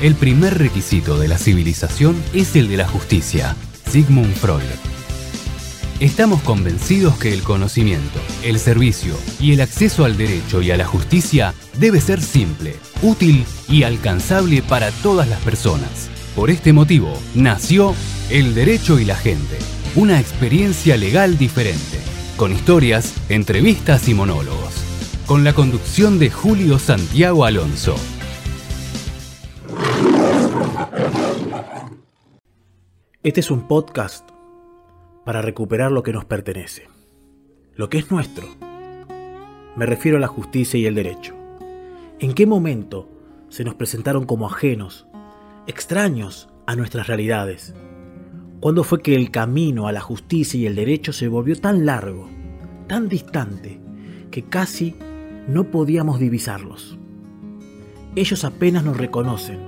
El primer requisito de la civilización es el de la justicia. Sigmund Freud. Estamos convencidos que el conocimiento, el servicio y el acceso al derecho y a la justicia debe ser simple, útil y alcanzable para todas las personas. Por este motivo, nació El Derecho y la Gente, una experiencia legal diferente, con historias, entrevistas y monólogos, con la conducción de Julio Santiago Alonso. Este es un podcast para recuperar lo que nos pertenece, lo que es nuestro. Me refiero a la justicia y el derecho. ¿En qué momento se nos presentaron como ajenos, extraños a nuestras realidades? ¿Cuándo fue que el camino a la justicia y el derecho se volvió tan largo, tan distante, que casi no podíamos divisarlos? Ellos apenas nos reconocen.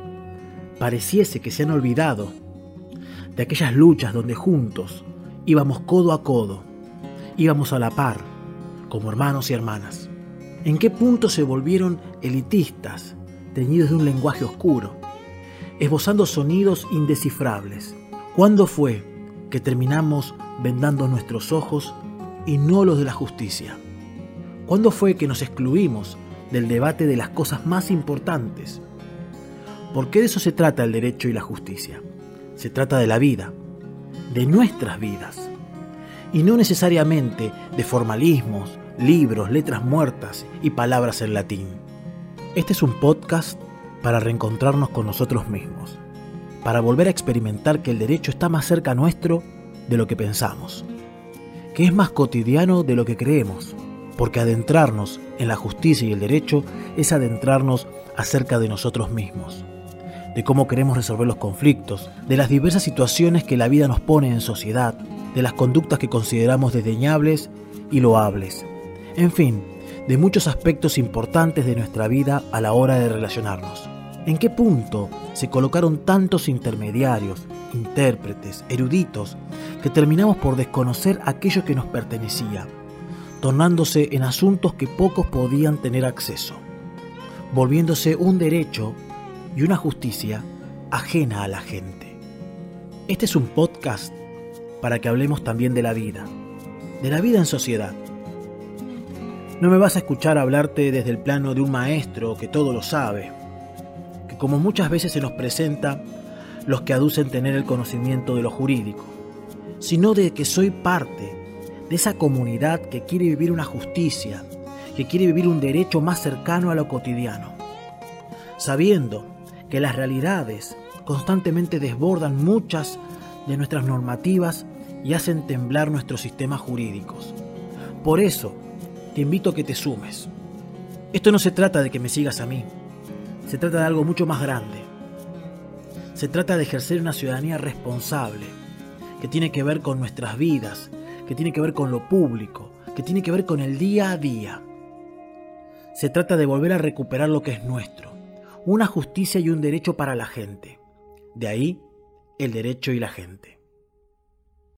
Pareciese que se han olvidado de aquellas luchas donde juntos íbamos codo a codo, íbamos a la par, como hermanos y hermanas. ¿En qué punto se volvieron elitistas, teñidos de un lenguaje oscuro, esbozando sonidos indescifrables? ¿Cuándo fue que terminamos vendando nuestros ojos y no los de la justicia? ¿Cuándo fue que nos excluimos del debate de las cosas más importantes? Porque de eso se trata el derecho y la justicia. Se trata de la vida, de nuestras vidas, y no necesariamente de formalismos, libros, letras muertas y palabras en latín. Este es un podcast para reencontrarnos con nosotros mismos, para volver a experimentar que el derecho está más cerca nuestro de lo que pensamos, que es más cotidiano de lo que creemos, porque adentrarnos en la justicia y el derecho es adentrarnos acerca de nosotros mismos de cómo queremos resolver los conflictos, de las diversas situaciones que la vida nos pone en sociedad, de las conductas que consideramos desdeñables y loables, en fin, de muchos aspectos importantes de nuestra vida a la hora de relacionarnos. ¿En qué punto se colocaron tantos intermediarios, intérpretes, eruditos, que terminamos por desconocer aquello que nos pertenecía, tornándose en asuntos que pocos podían tener acceso, volviéndose un derecho y una justicia ajena a la gente. Este es un podcast para que hablemos también de la vida, de la vida en sociedad. No me vas a escuchar hablarte desde el plano de un maestro que todo lo sabe, que como muchas veces se nos presenta los que aducen tener el conocimiento de lo jurídico, sino de que soy parte de esa comunidad que quiere vivir una justicia, que quiere vivir un derecho más cercano a lo cotidiano, sabiendo que las realidades constantemente desbordan muchas de nuestras normativas y hacen temblar nuestros sistemas jurídicos. Por eso, te invito a que te sumes. Esto no se trata de que me sigas a mí, se trata de algo mucho más grande. Se trata de ejercer una ciudadanía responsable, que tiene que ver con nuestras vidas, que tiene que ver con lo público, que tiene que ver con el día a día. Se trata de volver a recuperar lo que es nuestro, una justicia y un derecho para la gente. De ahí el derecho y la gente.